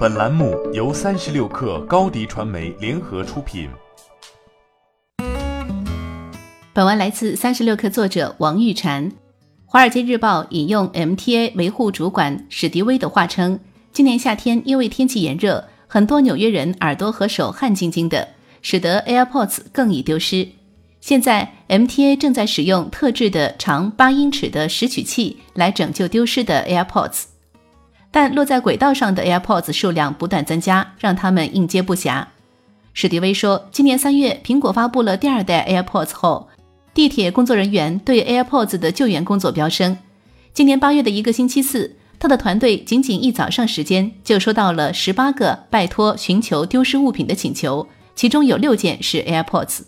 本栏目由三十六氪高低传媒联合出品。本文来自三十六氪作者王玉婵。华尔街日报引用 MTA 维护主管史迪威的话称，今年夏天因为天气炎热，很多纽约人耳朵和手汗津津的，使得 AirPods 更易丢失。现在 MTA 正在使用特制的长八英尺的拾取器来拯救丢失的 AirPods。但落在轨道上的 AirPods 数量不断增加，让他们应接不暇。史迪威说，今年三月，苹果发布了第二代 AirPods 后，地铁工作人员对 AirPods 的救援工作飙升。今年八月的一个星期四，他的团队仅仅一早上时间就收到了十八个拜托寻求丢失物品的请求，其中有六件是 AirPods。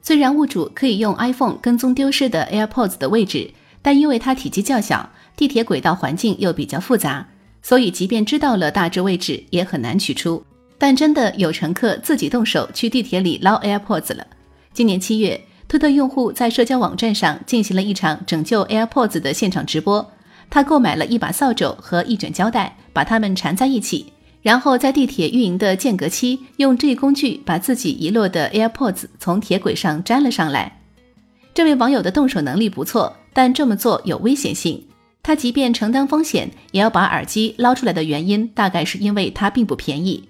虽然物主可以用 iPhone 跟踪丢失的 AirPods 的位置，但因为它体积较小，地铁轨道环境又比较复杂。所以，即便知道了大致位置，也很难取出。但真的有乘客自己动手去地铁里捞 AirPods 了。今年七月，推特用户在社交网站上进行了一场拯救 AirPods 的现场直播。他购买了一把扫帚和一卷胶带，把它们缠在一起，然后在地铁运营的间隔期，用这一工具把自己遗落的 AirPods 从铁轨上粘了上来。这位网友的动手能力不错，但这么做有危险性。他即便承担风险，也要把耳机捞出来的原因，大概是因为它并不便宜。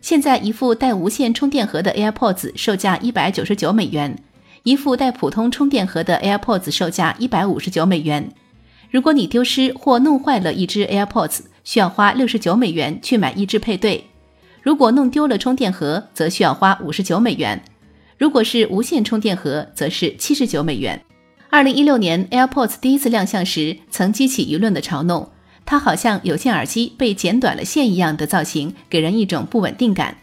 现在一副带无线充电盒的 AirPods 售价一百九十九美元，一副带普通充电盒的 AirPods 售价一百五十九美元。如果你丢失或弄坏了一只 AirPods，需要花六十九美元去买一只配对；如果弄丢了充电盒，则需要花五十九美元；如果是无线充电盒，则是七十九美元。二零一六年，AirPods 第一次亮相时，曾激起舆论的嘲弄。它好像有线耳机被剪短了线一样的造型，给人一种不稳定感。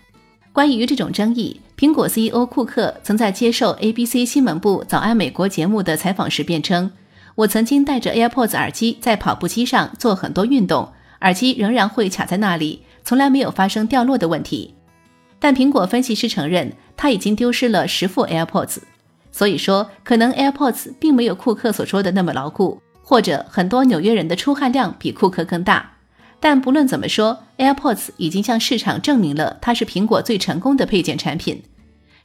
关于这种争议，苹果 CEO 库克曾在接受 ABC 新闻部《早安美国》节目的采访时辩称：“我曾经戴着 AirPods 耳机在跑步机上做很多运动，耳机仍然会卡在那里，从来没有发生掉落的问题。”但苹果分析师承认，他已经丢失了十副 AirPods。所以说，可能 AirPods 并没有库克所说的那么牢固，或者很多纽约人的出汗量比库克更大。但不论怎么说，AirPods 已经向市场证明了它是苹果最成功的配件产品。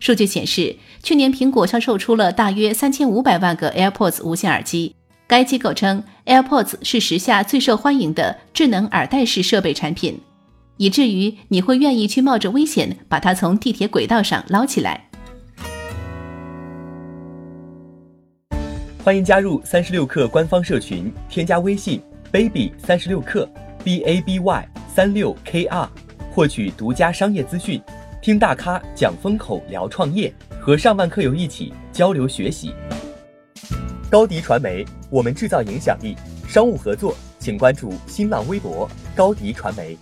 数据显示，去年苹果销售出了大约三千五百万个 AirPods 无线耳机。该机构称，AirPods 是时下最受欢迎的智能耳带式设备产品，以至于你会愿意去冒着危险把它从地铁轨道上捞起来。欢迎加入三十六氪官方社群，添加微信 baby 三十六氪 b a b y 三六 k r，获取独家商业资讯，听大咖讲风口，聊创业，和上万客友一起交流学习。高迪传媒，我们制造影响力。商务合作，请关注新浪微博高迪传媒。